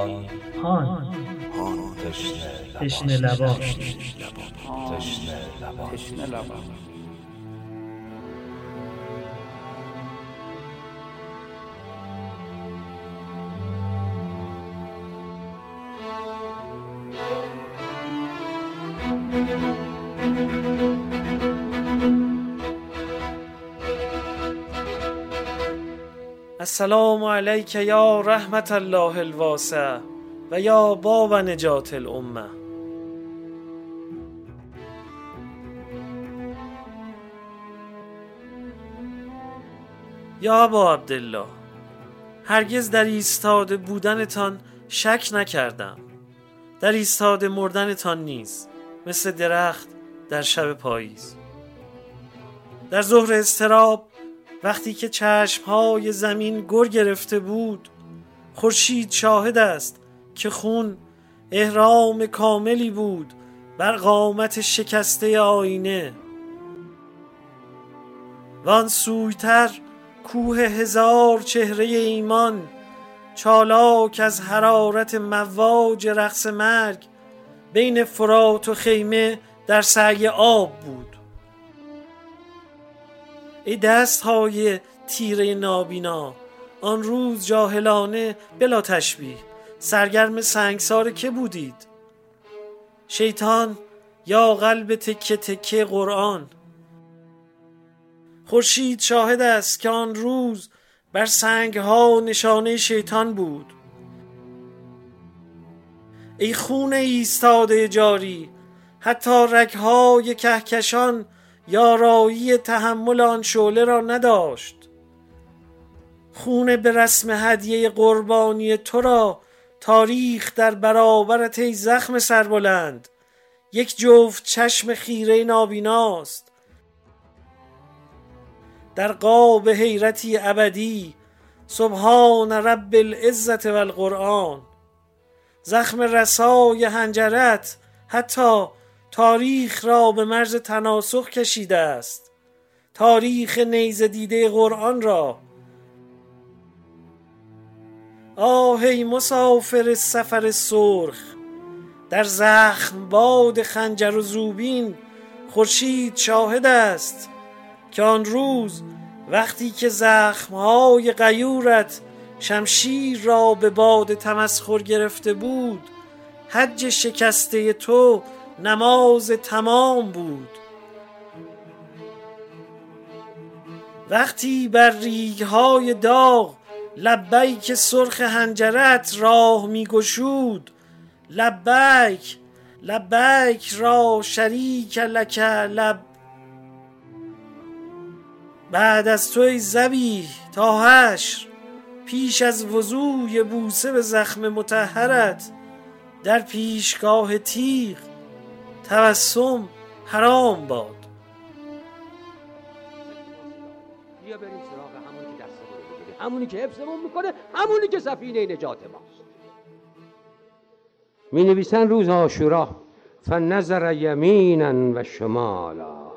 هان هان. تشنه تشنه لبان تشنه لبان تشنه لبان السلام علیک یا رحمت الله الواسع و یا باب نجات الامه. یا ابا عبدالله هرگز در ایستاده بودنتان شک نکردم. در ایستاده مردنتان نیز مثل درخت در شب پاییز. در ظهر استراب وقتی که چشمهای زمین گر گرفته بود خورشید شاهد است که خون احرام کاملی بود بر قامت شکسته آینه. وان سویتر کوه هزار چهره ایمان چالاک از حرارت مواج رقص مرگ بین فرات و خیمه در سعی آب بود. ای دست های تیره نابینا آن روز جاهلانه بلا تشبیه سرگرم سنگسار که بودید؟ شیطان یا قلب تکه تکه قرآن؟ خورشید شاهد است که آن روز بر سنگ ها نشانه شیطان بود. ای خون ایستاده جاری حتی رگهای کهکشان یارایی تحمل آن شعله را نداشت. خون به رسم هدیه قربانی تو را تاریخ در برابرت ای زخم سربلند. یک جفت چشم خیره نابیناست. در قاب حیرتی ابدی سبحان رب العزت و القرآن زخم رسای هنجرت حتی تاریخ را به مرز تناسخ کشیده است. تاریخ نیز دیده قرآن را. آهی مسافر سفر سرخ در زخم باد خنجر و زوبین خورشید شاهد است که آن روز وقتی که زخمهای غیورت شمشیر را به باد تمسخر گرفته بود حج شکسته تو نماز تمام بود. وقتی بر ریگهای داغ لبیک سرخ هنجرت راه میگشود لبیک لبیک را شریک لک لب. بعد از توی زبی تا حشر پیش از وضوی بوسه به زخم متحرت در پیشگاه تیغ تبسم حرام باد. بیا بریم سراغ همونی که دستمون همونی که حفظمون می‌کنه همونی که سفینه نجات ماست می نویسن روز آشورا فنظر یمینا و شمالا.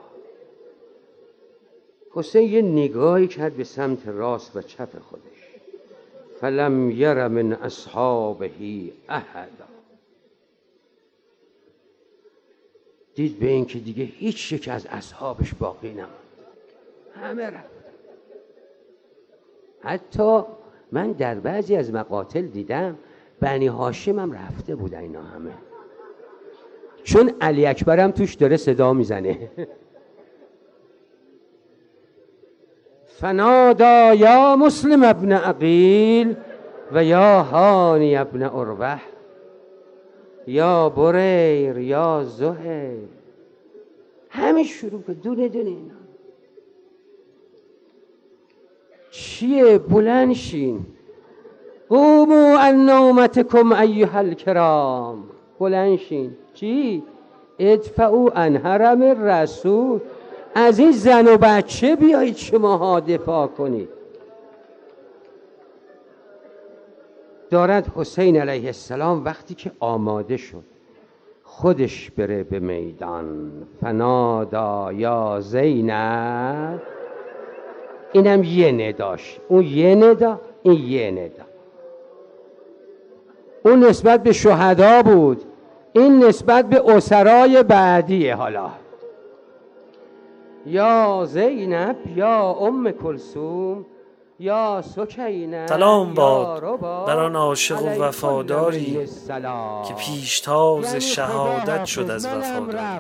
حسین یه نگاهی کرد به سمت راست و چپ خودش. فلم یر من اصحابهی احدا. دید به اینکه دیگه هیچ یک از اصحابش باقی نموند همه رفت حتی من در بعضی از مقاتل دیدم بنی هاشم هم رفته بود اینا همه. چون علی اکبرم توش داره صدا می‌زنه. فنادا یا مسلم ابن عقیل و یا هانی ابن اروح یا بریر یا زهیر. همه شروع که دونه دونه اینا. چیه بلند شین؟ قومو ان نومتکم ایها الکرام. بلند شین. چی؟ ادفعو ان حرم رسول از این زن و بچه بیایید شماها دفاع کنید. دارد حسین علیه السلام وقتی که آماده شد خودش بره به میدان. فنادا یا زینب. اینم یه نداش. اون یه ندا این یه ندا. اون نسبت به شهدا بود. این نسبت به اسرای بعدیه حالا. یا زینب یا ام کلسوم یا سکینه سلام باد بر آن عاشق و وفاداری. که پیشتاز یعنی شهادت شد از وفاداری.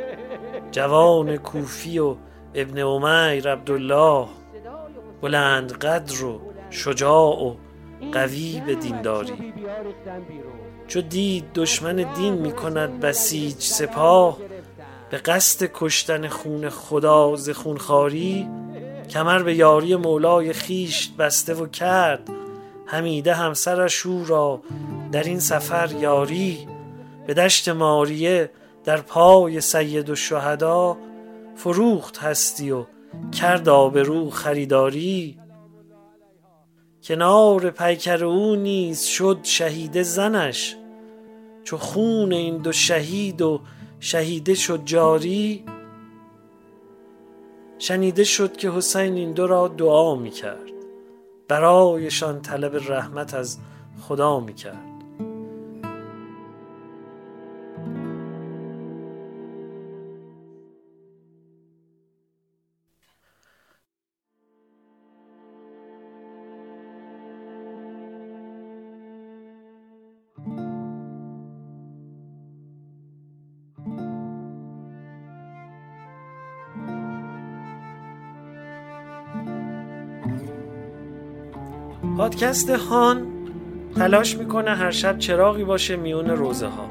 جوان کوفی و ابن امیر عبدالله بلند قدر و شجاع و قوی به دینداری چو دید دشمن دین می کند بسیج سپاه به قصد کشتن خون خدا ز خونخواری کمر به یاری مولای خیش بسته و کرد. حمیده همسرش او را در این سفر یاری. به دشت ماریه در پای سید و شهدا فروخت هستی و کرد آبرو خریداری. کنار پیکر او نیز شد شهید زنش. چو خون این دو شهید و شهیده شد جاری شنیده شد که حسین این دو را دعا می کرد برایشان طلب رحمت از خدا می کرد پادکست هان تلاش می‌کنه هر شب چراغی باشه میون روزه ها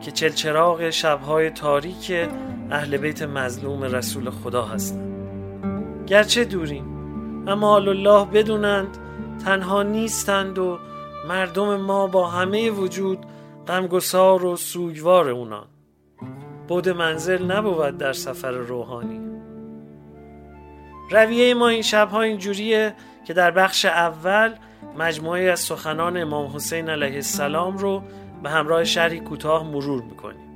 که چل چراغ شبهای تاریک اهل بیت مظلوم رسول خدا هستند گرچه دوریم اما الله بدونند تنها نیستند و مردم ما با همه وجود غمگسار و سوگوار اونان. بود منزل نبود در سفر روحانی. رویه ما این شبها اینجوریه که در بخش اول مجموعه از سخنان امام حسین علیه السلام رو به همراه شرحی کوتاه مرور می‌کنیم.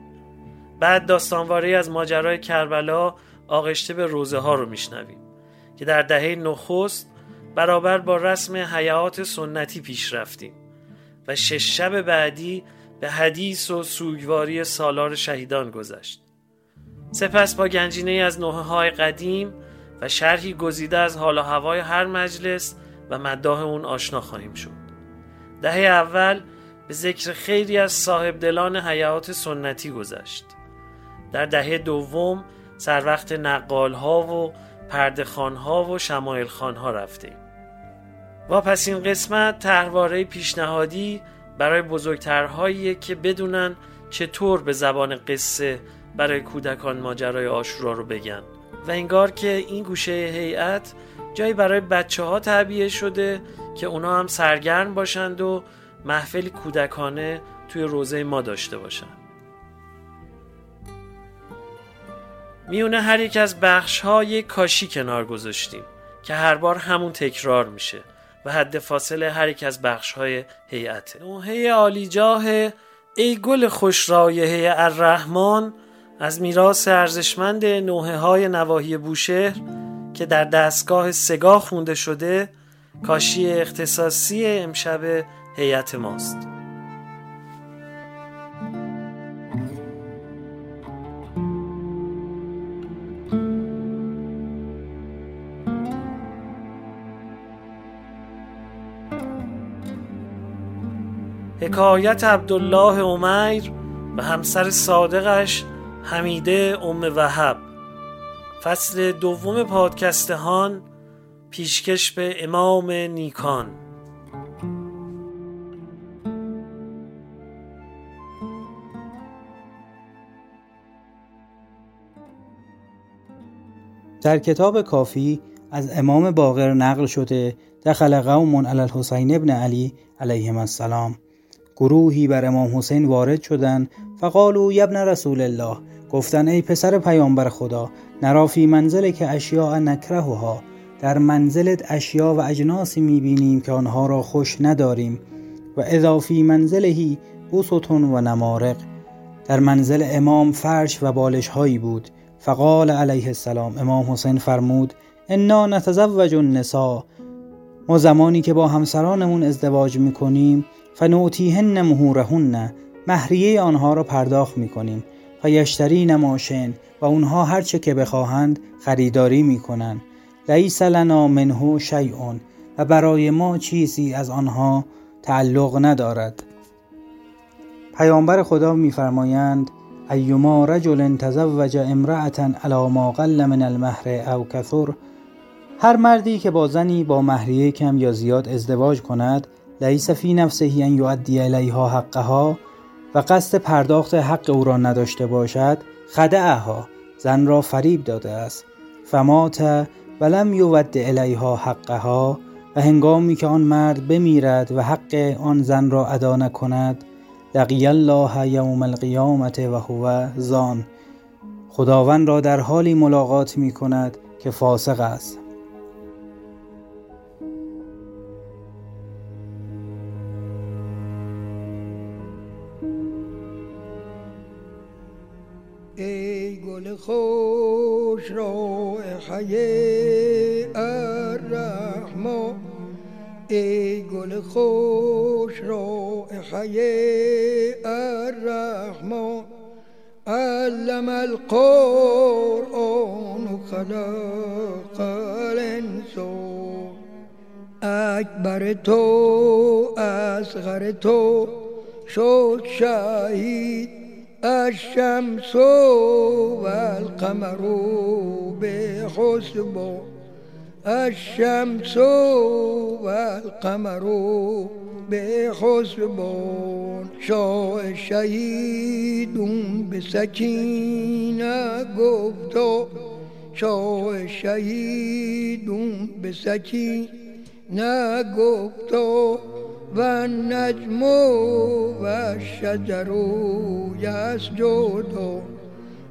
بعد داستانواری از ماجرای کربلا آغشته به روزه ها رو میشنویم که در دهه نخست برابر با رسم حیات سنتی پیش رفتیم و شش شب بعدی به حدیث و سوگواری سالار شهیدان گذشت. سپس با گنجینه از نوحه های قدیم و شرحی گزیده از حال و هوای هر مجلس و مداح اون آشنا خواهیم شد. دهه اول به ذکر خیلی از صاحب دلان حیات سنتی گذشت. در دهه دوم سر وقت نقال ها و پرده ها و شمایل خان ها رفتیم. و پس این قسمت تحواره پیشنهادی برای بزرگترهایی که بدونن چطور به زبان قصه برای کودکان ماجرای آشورا رو بگن. و انگار که این گوشه هیئت جایی برای بچه ها تعبیه شده که اونا هم سرگرم باشند و محفلی کودکانه توی روزه ما داشته باشند میونه هر یک از بخش ها کاشی کنار گذاشتیم که هر بار همون تکرار میشه و حد فاصله هر یک از بخش های هیئته نوحه جاه ای گل خوش رایحه الرحمن از میراث ارزشمند نوحه های نواحی بوشهر که در دستگاه سگاه خونده شده کاشی اختصاصی امشب هیئت ماست. حکایت عبدالله عمیر و همسر صادقش حمیده ام وهب. فصل دوم پادکست هان پیشکش به امام نیکان. در کتاب کافی از امام باقر نقل شده دخل قوم علی الحسین ابن علی علیهم السلام. گروهی بر امام حسین وارد شدند فقالوا یبن رسول الله گفتن ای پسر پیامبر خدا نرا فی منزل که اشیاء نکرهها در منزلت اشیا و اجناسی می‌بینیم که آنها را خوش نداریم و اذا فی منزلهی بوستون و نمارق. در منزل امام فرش و بالش هایی بود. فقال علیه السلام امام حسین فرمود انا نتزوج النساء. ما زمانی که با همسرانمون ازدواج می‌کنیم فنوتیهن مهورهن مهریه آنها را پرداخت می کنیم یشتری نماشن و اونها هرچه که بخواهند خریداری می کنند لیس لنا منه شیء و برای ما چیزی از آنها تعلق ندارد. پیامبر خدا میفرمایند ایما رجل تزوج امرأة علی ما قل من المهر او کثر. هر مردی که با زنی با مهریه کم یا زیاد ازدواج کند لیس فی نفسه ان یؤدی الیها حقها و قصد پرداخت حق او را نداشته باشد خدعها زن را فریب داده است. فمات ولم یود الیها حقها و هنگامی که آن مرد بمیرد و حق آن زن را ادا نکند لقی الله یوم القیامت و هو زان. خداوند را در حالی ملاقات می کند که فاسق است. خوش رائحه الرحمن. ای گل خوش رائحه الرحمن. علم القرآن خلق الانسان. اکبر تو اصغر تو شد شهید الشمس والقمر بحسب الشمس والقمر بحسب شاء شهیدون به سکینه گفتا شاء شهیدون به و النجم و الشجر یسجد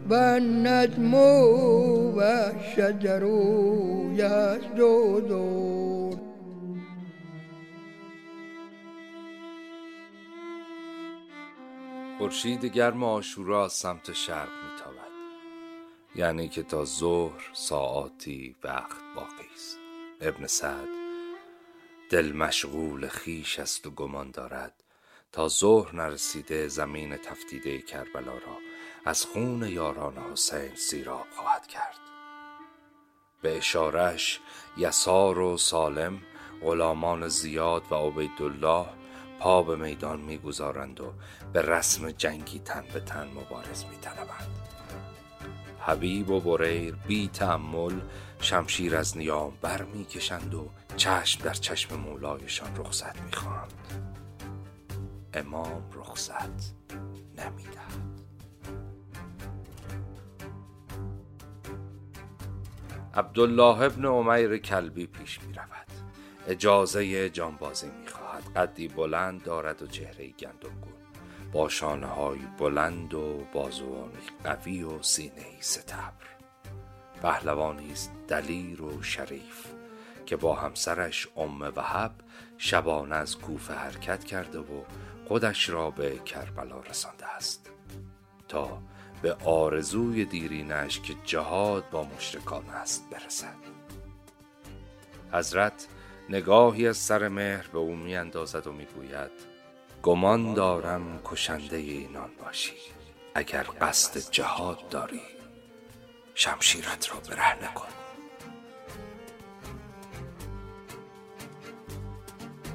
و النجم و الشجر یسجد خورشید گرم آشورا سمت شرق میتابد یعنی که تا ظهر ساعاتی وقت باقی است. ابن سعد دل مشغول خیش است و گمان دارد تا ظهر نرسیده زمین تفتیده کربلا را. از خون یاران حسین سیراب خواهد کرد. به اشارش یسار و سالم غلامان زیاد و عبیدالله پا به میدان می‌گذارند و به رسم جنگی تن به تن مبارز میطلبند. حبیب و بریر بی تعمل شمشیر از نیام بر می‌کشند و چشم در چشم مولایشان رخصت می‌خواند. امام رخصت نمی‌دهد. عبدالله ابن عمیر کلبی پیش می رود اجازه جانبازی می خواهد قدی بلند دارد و چهره گندمگون با شانه بلند و بازوانی قوی و سینه ستبر. پهلوانی است دلیر و شریف که با همسرش ام وهب شبانه از کوفه حرکت کرده و خودش را به کربلا رسانده است. تا به آرزوی دیرینش که جهاد با مشرکان است برسد. حضرت نگاهی از سر مهر به او می اندازد و می گوید گمان دارم کشنده اینان باشی. اگر قصد جهاد داری شمشیرت را برهنه کن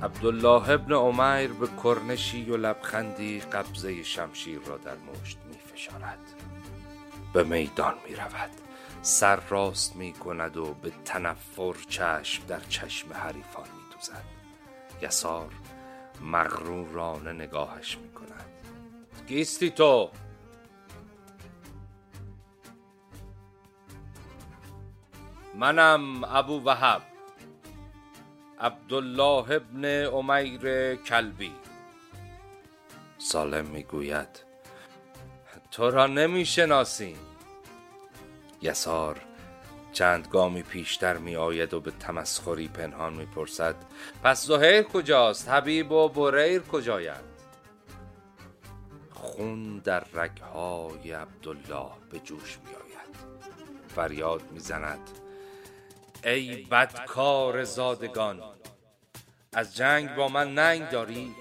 عبدالله ابن عمیر به کرنشی و لبخندی قبضه شمشیر را در مشت می فشارد به میدان می رود سر راست می کند و به تنفر چشم در چشم حریفان می دوزد یسار مغرورانه نگاهش می کند کیستی تو؟ منم ابو وهب. عبدالله ابن عمیر کلبی. سالم می‌گوید. تو را نمی شناسیم یسار. چند گامی پیشتر می آید و به تمسخری پنهان می پرسد پس زهیر کجاست؟ حبیب و بریر کجایند؟ خون در رگهای عبدالله به جوش می آید فریاد می زند ای بدکار زادگان از جنگ با من ننگ داری؟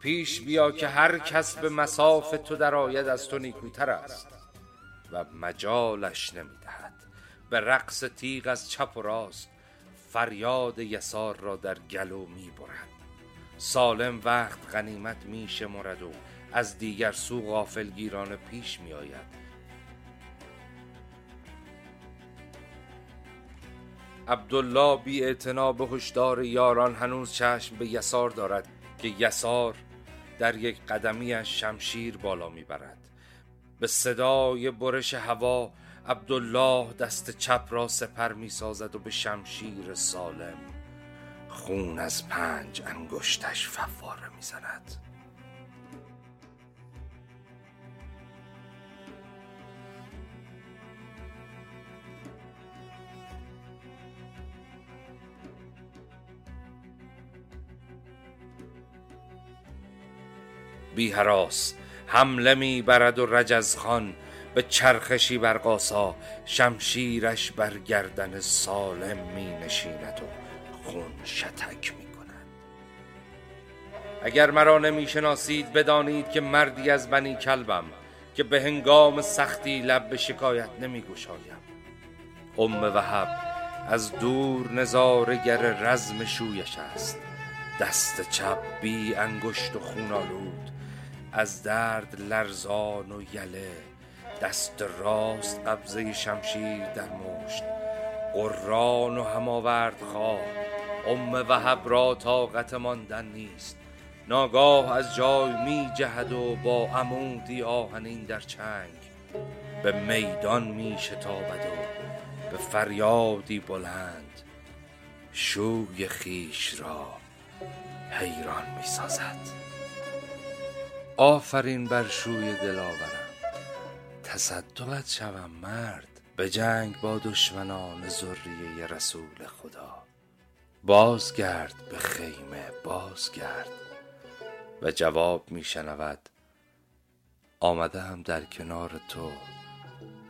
پیش بیا که هر کس به مساف تو درآید از تو نیکوتر است و مجالش نمی‌دهد. به رقص تیغ از چپ و راست فریاد یسار را در گلو می برد. سالم وقت غنیمت می شمرد و از دیگر سو غافلگیرانه پیش می آید. عبدالله بی اعتنا به هشدار یاران هنوز چشم به یسار دارد که یسار در یک قدمی شمشیر بالا می‌برد به صدای برش هوا عبدالله دست چپ را سپر می سازد و به شمشیر سالم خون از پنج انگشتش فواره می زند. بی حراس حمله می برد و رجزخان به چرخشی بر قاسا شمشیرش بر گردن سالم می نشیند و خون شتک می کند. اگر مرا نمی شناسید بدانید که مردی از بنی کلبم که به هنگام سختی لب به شکایت نمی گوشایم ام وحب از دور نظارگر رزم شویش است. دست چپ بی انگشت و خون آلود. از درد لرزان و یله دست راست قبضه شمشیر در مشت. قران و هماورد خواه. ام وهب را طاقت ماندن نیست. ناگاه از جای می جهد و با عمودی آهنین در چنگ. به میدان می شتابد و به فریادی بلند. شوی خیش را حیران می سازد. آفرین بر شوی دلاورم. تصدقت شوم مرد به جنگ با دشمنان ذریه رسول خدا. بازگرد به خیمه بازگرد. و جواب میشنود آمده هم در کنار تو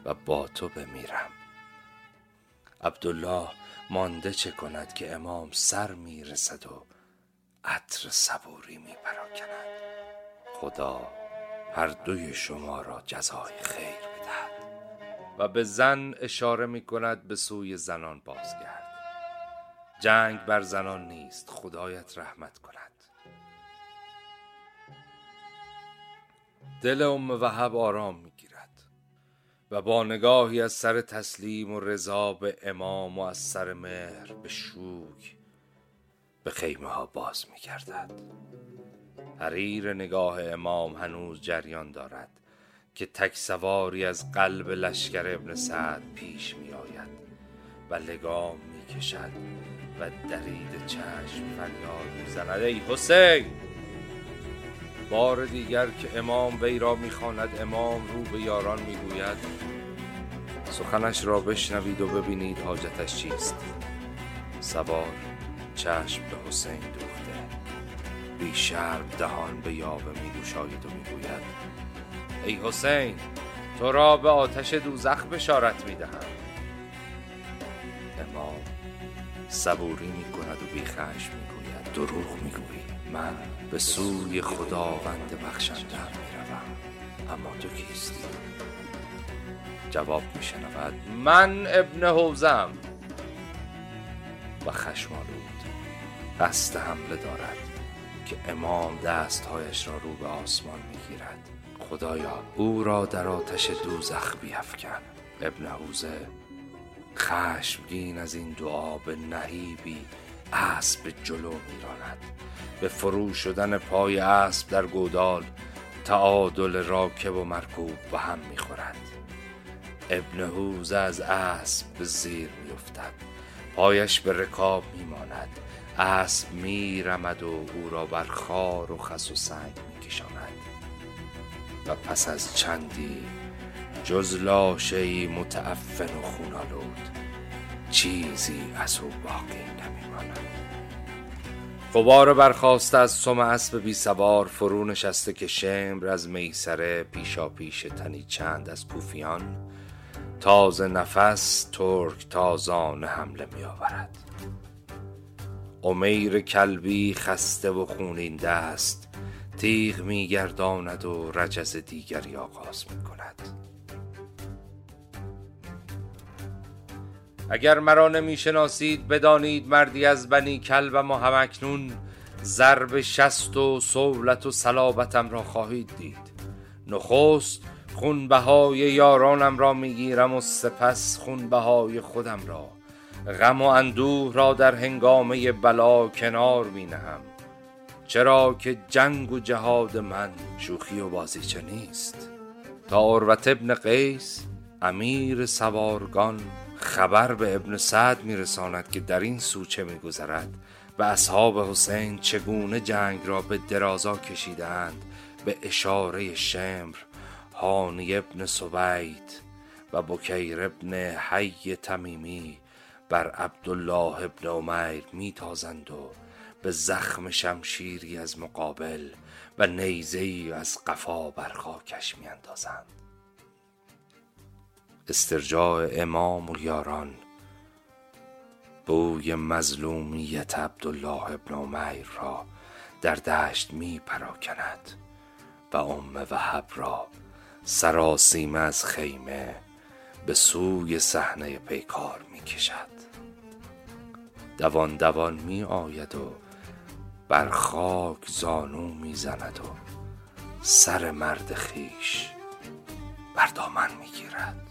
و با تو بمیرم. عبدالله مانده چه کند که امام سر می‌رسد و عطر صبوری میپراکند خدا هر دوی شما را جزای خیر بدهد. و به زن اشاره می کند به سوی زنان بازگرد. جنگ بر زنان نیست خدایت رحمت کند. دل ام وهب آرام می گیرد و با نگاهی از سر تسلیم و رضا به امام و از سر مهر به شوک به خیمه ها باز می گردد. حریر نگاه امام هنوز جریان دارد که تک سواری از قلب لشکر ابن سعد پیش می آید و لگام می کشد و درید چشم فریاد می زند ای حسین! بار دیگر که امام وی را می‌خواند امام رو به یاران می‌گوید سخنش را بشنوید و ببینید حاجتش چیست. سوار چشم به حسین دوخته بی دهان به یاوه می گوشاید و می گوید. ای حسین تو را به آتش دوزخ بشارت می دهم. امام صبوری می کند و بی خشم می گوید. دروغ می گویی. من به سوی خداوند بخشنده می روم. اما تو کیستی؟ جواب می شنود. من ابن حوزم. و خشمالود قصد حمله دارد. که امام دستهایش را رو به آسمان می‌گیرد. خدایا او را در آتش دوزخ بیفکن. ابن حوزه خشمگین از این دعا به نهیبی اسب جلو میراند. به فرو شدن پای اسب در گودال تعادل راکب و مرکوب به هم می‌خورد. ابن حوزه از اسب به زیر میافتد. پایش به رکاب میماند. اسب می رمد و او را بر خار و خس و سنگ می کشاند و پس از چندی جز لاشه متعفن و خونالود چیزی از او باقی نمیماند. قبار برخواسته از سم اسب بی سوار فرو نشسته که شمر از میسره پیشا پیش تنی چند از کوفیان تازه نفس ترک تازان حمله می آورد امیر کلبی خسته و خونین دست تیغ میگرداند و رجز دیگری آغاز می کند اگر مرا نمی‌شناسید بدانید مردی از بنی کلبم و همکنون ضرب شست و سولت و صلابتم را خواهید دید. نخست خونبهای یارانم را می‌گیرم و سپس خونبهای خودم را غم و اندوه را در هنگامه بلا کنار می نهم. چرا که جنگ و جهاد من شوخی و بازیچه نیست. تا عروت ابن قیس امیر سوارگان خبر به ابن سعد میرساند که در این سوچه میگذرد و اصحاب حسین چگونه جنگ را به درازا کشیدند به اشاره شمر هانی ابن سوید و بکیر ابن حی تمیمی بر عبدالله ابن عمیر میتازند و به زخم شمشیری از مقابل و نیزهی از قفا بر خاکش میاندازند. استرجاع امام و یاران بوی مظلومیت عبدالله ابن عمیر را در دشت می پراکند و ام وحب را سراسیمه از خیمه به سوی صحنه پیکار می کشد دوان دوان می آید و بر خاک زانو می زند و سر مرد خیش بر دامن می گیرد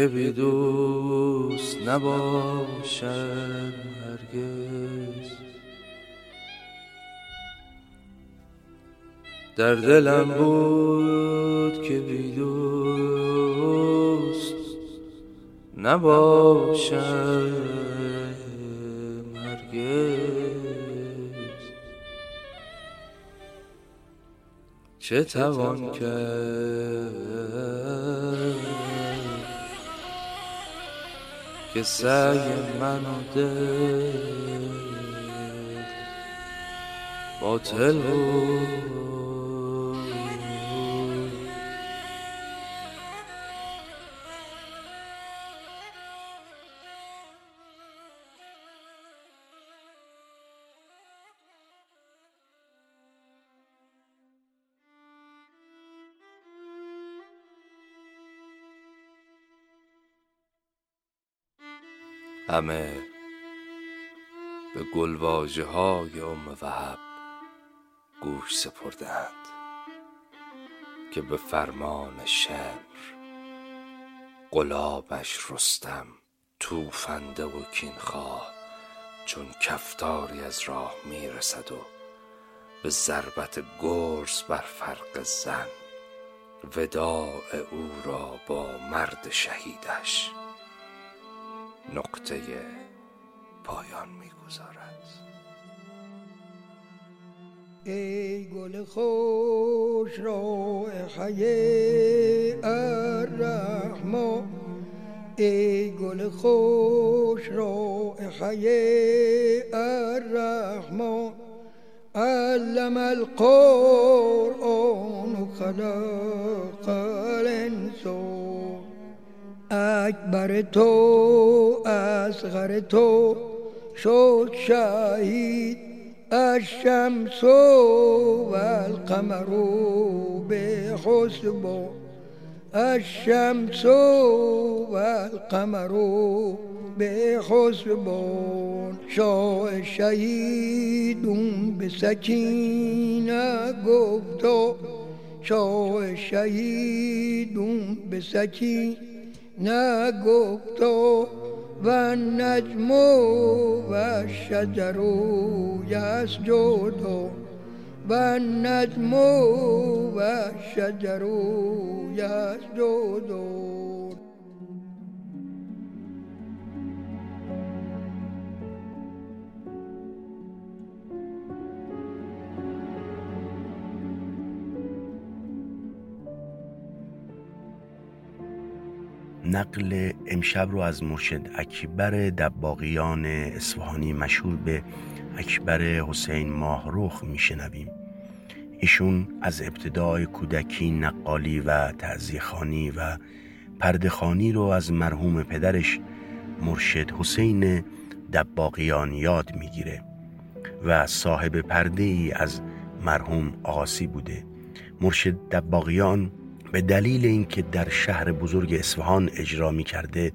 که بی دوست نباشد هرگز. در دلم بود که بی دوست نباشد چه توان کرد؟ که سعی من و دل باطل بود. همه به گلواجه های ام وحب گوش سپردند که به فرمان شمر قلابش رستم توفنده و کینخواه چون کفتاری از راه می‌رسد و به ضربت گرز بر فرق زن وداع او را با مرد شهیدش نقطه پایان می‌گذارد. ای گل خوش رائحه الرحمن ای گل خوش رائحه الرحمن علم القرآن خلق الانسان. اکبر تو اصغر تو شد شهید الشمس و القمر به حسب الشمس و القمر به حسبان شاه شهیدون به سکینه گفتا شاه شهیدون به سکینه نگفت و نجم و شجر یسجد و نجم و شجر یسجد نقل امشب رو از مرشد اکبر دباقیان اصفهانی مشهور به اکبر حسین ماهروخ میشنویم. ایشون از ابتدای کودکی نقالی و تعذیخانی و پردخانی رو از مرحوم پدرش مرشد حسین دباقیان یاد می‌گیره و صاحب پرده ای از مرحوم آقاسی بوده. مرشد دباقیان به دلیل اینکه در شهر بزرگ اصفهان اجرا می کرده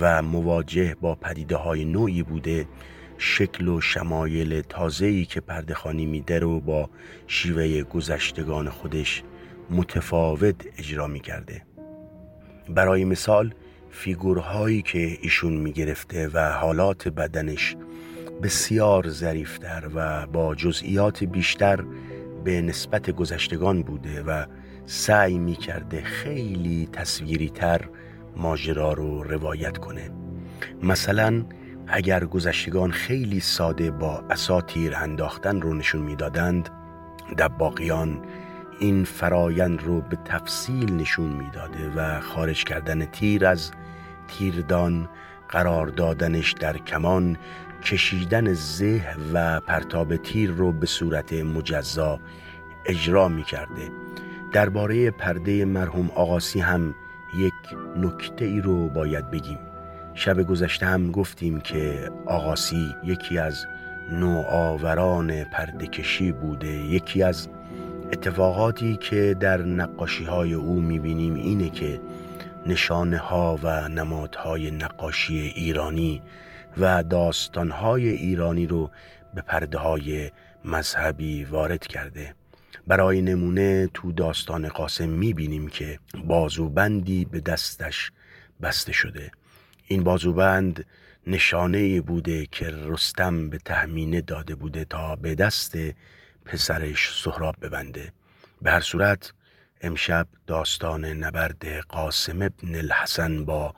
و مواجه با پدیده های نوعی بوده شکل و شمایل تازه‌ای که پردخانی میده رو با شیوه گذشتگان خودش متفاوت اجرا می کرده. برای مثال فیگورهایی که ایشون می گرفته و حالات بدنش بسیار ظریفتر و با جزئیات بیشتر به نسبت گذشتگان بوده و سعی می کرده خیلی تصویری تر ماجرا رو روایت کنه. مثلا اگر گذشتگان خیلی ساده با اساتیر انداختن رو نشون می‌دادند دباقیان این فرایند رو به تفصیل نشون می‌داده و خارج کردن تیر از تیردان قرار دادنش در کمان کشیدن زه و پرتاب تیر رو به صورت مجزا اجرا می کرده درباره پرده مرحوم آقاسی هم یک نکته ای رو باید بگیم. شب گذشته هم گفتیم که آقاسی یکی از نوآوران پرده کشی بوده یکی از اتفاقاتی که در نقاشی های او می‌بینیم اینه که نشانه ها و نمادهای نقاشی ایرانی و داستان های ایرانی رو به پرده های مذهبی وارد کرده. برای نمونه تو داستان قاسم می‌بینیم که بازوبندی به دستش بسته شده. این بازوبند نشانه بوده که رستم به تهمینه داده بوده تا به دست پسرش سهراب ببنده. به هر صورت امشب داستان نبرد قاسم ابن الحسن با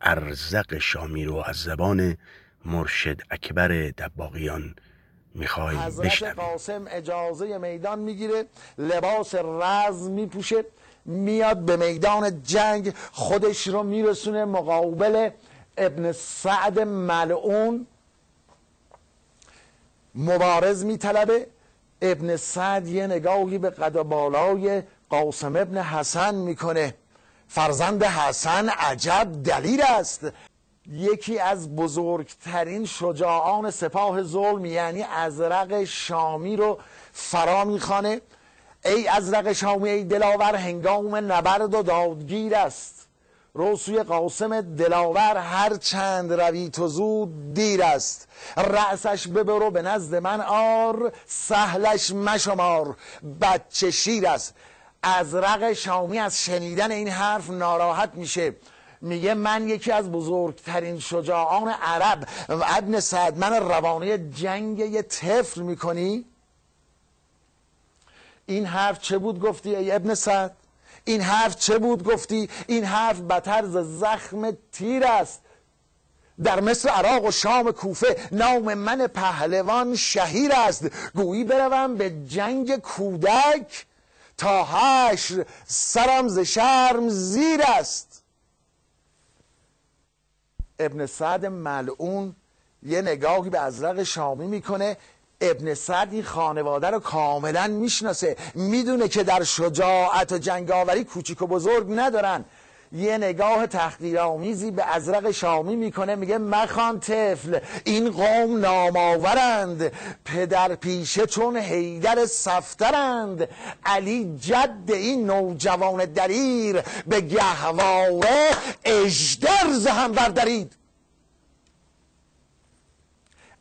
ارزق شامی رو از زبان مرشد اکبر دباغیان می‌خواهیم حضرت قاسم اجازه میدان می‌گیره لباس رز میپوشه میاد به میدان جنگ خودش رو میرسونه مقابل ابن سعد ملعون. مبارز میطلبه ابن سعد یه نگاهی به قد بالای قاسم ابن حسن می‌کنه. فرزند حسن عجب دلیل است. یکی از بزرگترین شجاعان سپاه ظلم یعنی ازرق شامی رو فرا می‌خوانه. ای ازرق شامی ای دلاور هنگام نبرد و دادگیر است. رسوی قاسم دلاور هر چند روی تو زود دیر است. رأسش ببرو به نزد من آر سهلش مشمار. بچه شیر است. ازرق شامی از شنیدن این حرف ناراحت میشه. میگه من یکی از بزرگترین شجاعان عرب. ابن سعد من روانه جنگ یه طفل می‌کنی؟ این حرف چه بود گفتی ای ابن سعد؟ این حرف چه بود گفتی؟ این حرف بتر ز زخم تیر است. در مصر عراق و شام کوفه نام من پهلوان شهیر است. گویی بروم به جنگ کودک تا حشر سرم ز شرم زیر است. ابن سعد ملعون یه نگاهی به ازرق شامی می‌کنه. ابن سعد این خانواده رو کاملا می‌شناسه. می‌دونه که در شجاعت و جنگاوری کوچیک و بزرگ ندارن. یه نگاه تحقیرآمیزی به ازرق شامی می‌کنه میگه مخان طفل این قوم نامآورند پدر پیشه چون حیدر سفترند. علی جد این نوجوان دریر به گهواره اجدر زهم بردارید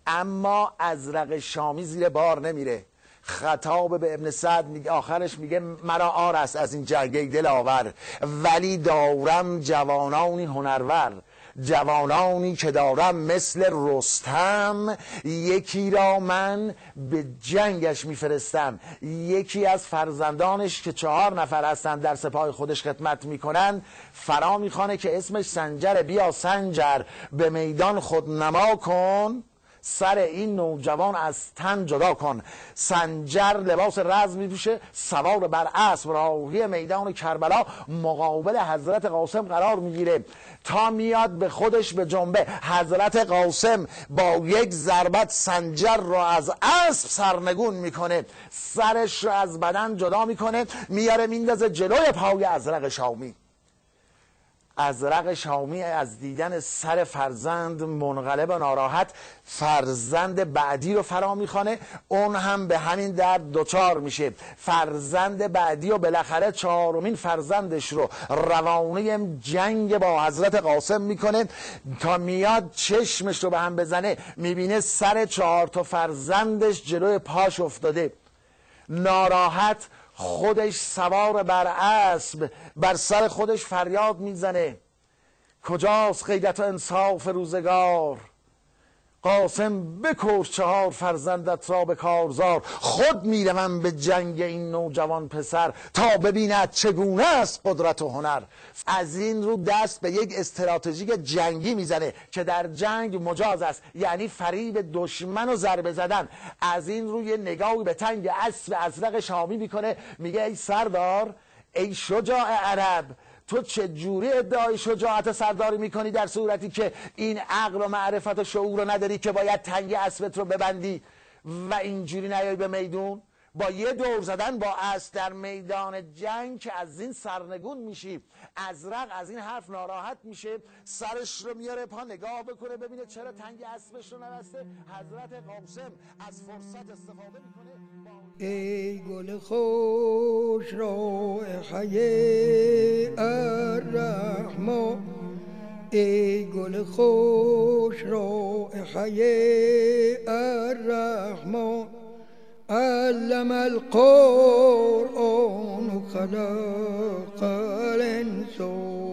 اما ازرق شامی زیر بار نمیره. خطاب به ابن سعد میگه آخرش میگه مرا آر است از این جرگه دلاور. ولی دارم جوانانی هنرور جوانانی که دارم مثل رستم. یکی را من به جنگش میفرستم. یکی از فرزندانش که چهار نفر هستن در سپاه خودش خدمت می‌کنن فرا می‌خوانه که اسمش سنجر. بیا سنجر به میدان خود نما کن. سر این نوجوان از تن جدا کن. سنجر لباس رز میپوشه سوار بر اسب راهی میدان کربلا مقابل حضرت قاسم قرار می‌گیره. تا میاد به خودش به جنبه. حضرت قاسم با یک ضربت سنجر را از اسب سرنگون می‌کنه. سرش را از بدن جدا می‌کنه. میاره میندازه جلوی پای ازرق شامی. ازرق شامی از دیدن سر فرزند منقلب و ناراحت فرزند بعدی رو فرا می‌خوانه. اون هم به همین درد دوچار میشه. فرزند بعدی و بالاخره چهارمین فرزندش رو روانه جنگ با حضرت قاسم می‌کنه. تا میاد چشمش رو به هم بزنه می‌بینه سر چهار تا فرزندش جلوی پاش افتاده. ناراحت خودش سوار بر اسب بر سر خودش فریاد می‌زنه. کجاست غیرت و انصاف روزگار؟ قاسم بکش چهار فرزندت را به کارزار. خود می‌روم به جنگ این نوجوان پسر تا ببیند چگونه است قدرت و هنر. از این رو دست به یک استراتژیک جنگی می‌زنه که در جنگ مجاز است یعنی فریب دشمن و ضربه زدن. از این روی نگاهی به تنگ اسب ازرق شامی می‌کنه. میگه ای سردار ای شجاع عرب تو چه جوری ادعای شجاعت سرداری می‌کنی در صورتی که این عقل و معرفت و شعور رو نداری که باید تنگ اسبت رو ببندی و اینجوری نیای به میدون؟ با یه دور زدن با اسب در میدان جنگ که از این سرنگون میشی ازرق از این حرف ناراحت میشه. سرش رو میاره پا نگاه بکنه ببینه چرا تنگ اسبش رو نبسته. حضرت قاسم از فرصت استفاده می‌کنه. ای گل خوش رائحه الرحمن. ای گل خوش رائحه الرحمن. علم القرآن خلق الإنسان.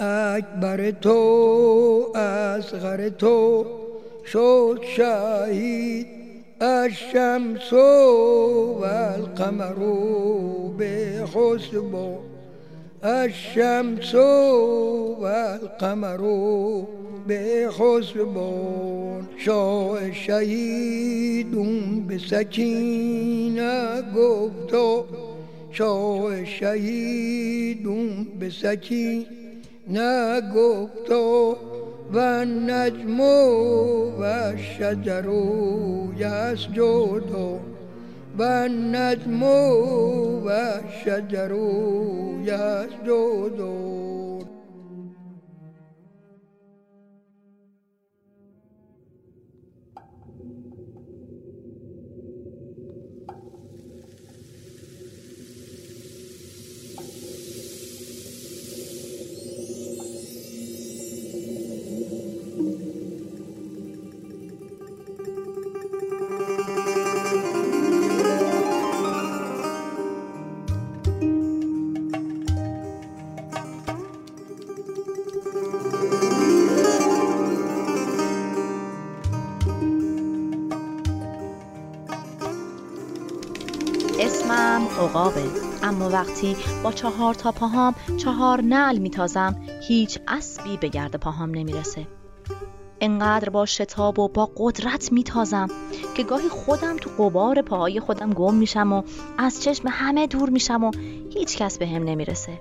اکبر تو أصغر تو شد شهید الشمس والقمر بحسب الشمس والقمر بحسبان شاه شهیدون به سکینه گفتا شاه شهیدون به سکینه گفتا و النجم و الشجر یسجد و النجم و الشجر یسجد وقتی با چهار تا پاهام چهار نعل میتازم هیچ اسبی به گرد پاهام نمی‌رسه. انقدر با شتاب و با قدرت میتازم که گاهی خودم تو قبار پاهای خودم گم میشم و از چشم همه دور میشم و هیچ کس به هم نمی‌رسه.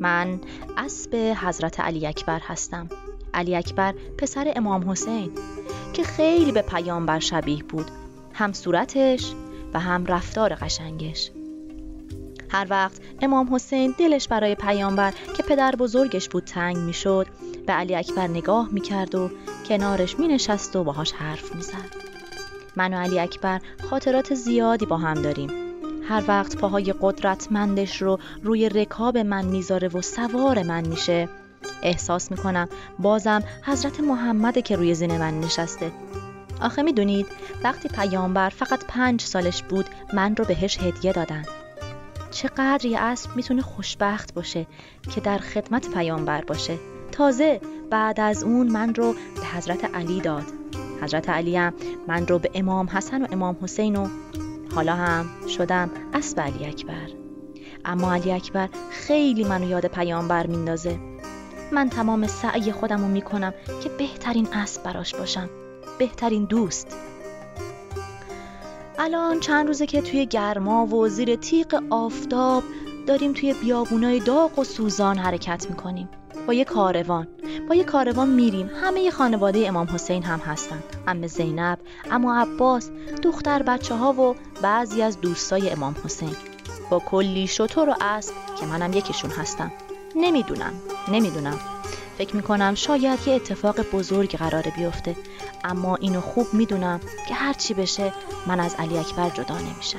من اسب حضرت علی اکبر هستم. علی اکبر پسر امام حسین که خیلی به پیامبر شبیه بود. هم صورتش و هم رفتار قشنگش. هر وقت امام حسین دلش برای پیامبر که پدر بزرگش بود تنگ می‌شد به علی اکبر نگاه می‌کرد و کنارش مینشست و باهاش حرف می‌زد. من و علی اکبر خاطرات زیادی با هم داریم. هر وقت پاهای قدرتمندش رو روی رکاب من می‌ذاره و سوار من میشه احساس می‌کنم بازم حضرت محمد که روی زین من نشسته. آخه می‌دونید وقتی پیامبر فقط پنج سالش بود من رو بهش هدیه دادن. چقدر یه اسب می‌تونه خوشبخت باشه که در خدمت پیامبر باشه. تازه بعد از اون من رو به حضرت علی داد. حضرت علی هم من رو به امام حسن و امام حسین و حالا هم شدم اسب علی اکبر. اما علی اکبر خیلی منو یاد پیامبر میندازه. من تمام سعی خودم رو می‌کنم که بهترین اسب براش باشم. بهترین دوست. الان چند روزه که توی گرما و زیر تیغ آفتاب داریم توی بیابونای داغ و سوزان حرکت می‌کنیم. با یه کاروان. با یه کاروان میریم. همه خانواده امام حسین هم هستن. ام زینب اما عباس دختر بچه ها و بعضی از دوستای امام حسین. با کلی شطور و اسب که منم یکیشون هستم. نمی‌دونم. نمی‌دونم. فکر می‌کنم شاید یه اتفاق بزرگ قراره بیفته. اما اینو خوب می‌دونم که هرچی بشه من از علی اکبر جدا نمیشم.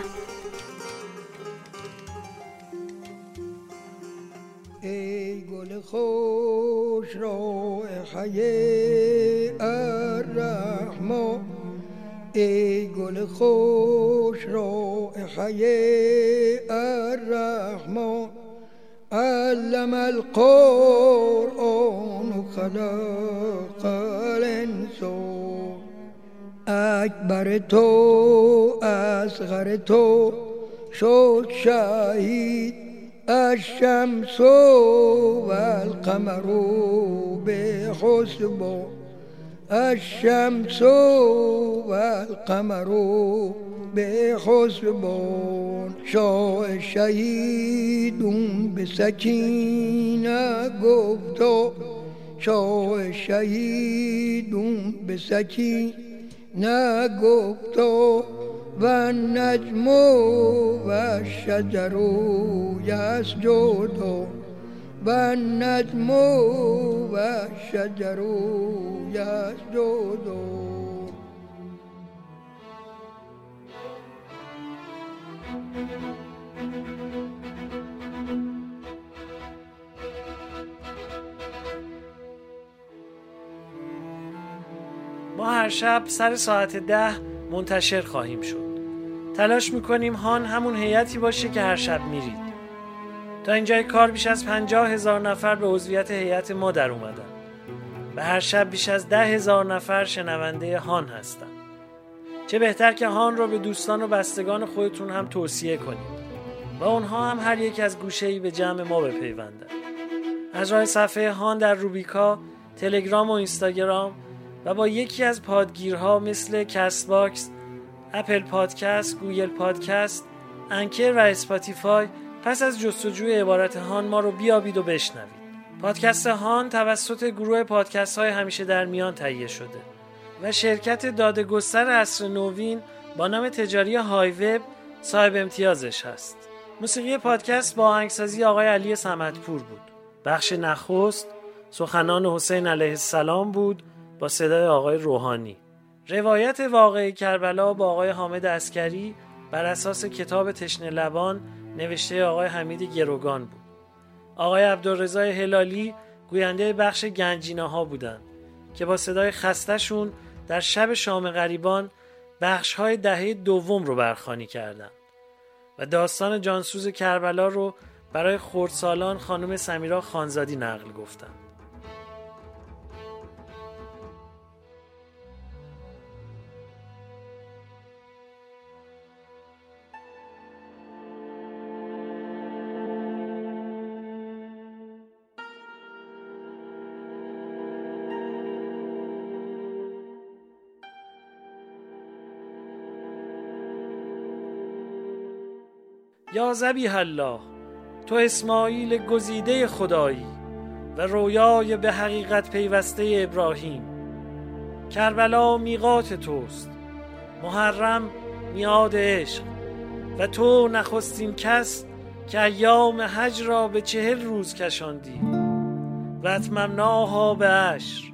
ای گل خوش رائحه الرحمن ای گل خوش رائحه الرحمن علم القرآن خلق الانسان. اکبر تو اصغر تو شد شهید الشمس والقمر بحسبان الشمس والقمر بحسبان شاه شهیدون به سکینه گفتا شاه شهیدون به سکینه گفتا و النجم و الشجر یسجدان و النجم و الشجر یسجدان ما هر شب سر ساعت ده منتشر خواهیم شد. تلاش می‌کنیم هان همون هیئتی باشه که هر شب میرید. تا اینجای کار بیش از پنجاه هزار نفر به عضویت هیئت ما در اومدن. و هر شب بیش از ده هزار نفر شنونده هان هستن. چه بهتر که هان رو به دوستان و بستگان خودتون هم توصیه کنید. و اونها هم هر یک از گوشه‌ای به جمع ما بپیوندن. از راه صفحه هان در روبیکا تلگرام و اینستاگرام و با یکی از پادگیرها مثل Castbox، Apple Podcast، Google Podcast، Anchor و Spotify پس از جستجوی عبارت هان ما رو بیابید و بشنوید. پادکست هان توسط گروه پادکست های همیشه در میان تهیه شده و شرکت داده گستر عصر نوین با نام تجاری HiWeb صاحب امتیازش هست. موسیقی پادکست با آهنگسازی آقای علی سمتپور بود. بخش نخست سخنان حسین علیه السلام بود با صدای آقای روحانی روایت واقعی کربلا با آقای حامد اسکری بر اساس کتاب تشن لبان نوشته آقای حمید گروگان بود آقای عبدالرضای هلالی گوینده بخش گنجینه ها بودند که با صدای خستشون در شب شام غریبان بخش های دهه دوم رو برخانی کردند و داستان جانسوز کربلا رو برای خردسالان خانم سمیرا خانزادی نقل گفتند. یا زبیح الله تو اسماعیل گزیده خدایی و رویای به حقیقت پیوسته ابراهیم. کربلا میقات توست محرم میاد عشق و تو نخستین کس که ایام حج را به چهل روز کشاندی. و اتممناها به عشر.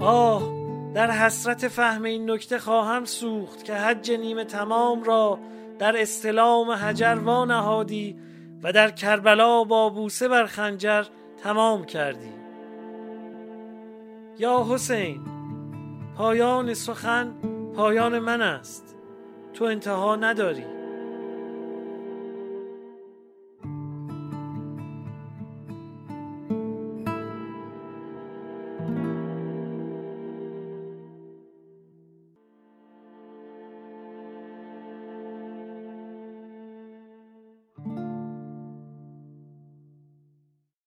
آه در حسرت فهم این نکته خواهم سوخت که حج نیمه تمام را در استلام حجر نهادی و در کربلا با بوسه بر خنجر تمام کردی. یا حسین پایان سخن پایان من است. تو انتها نداری.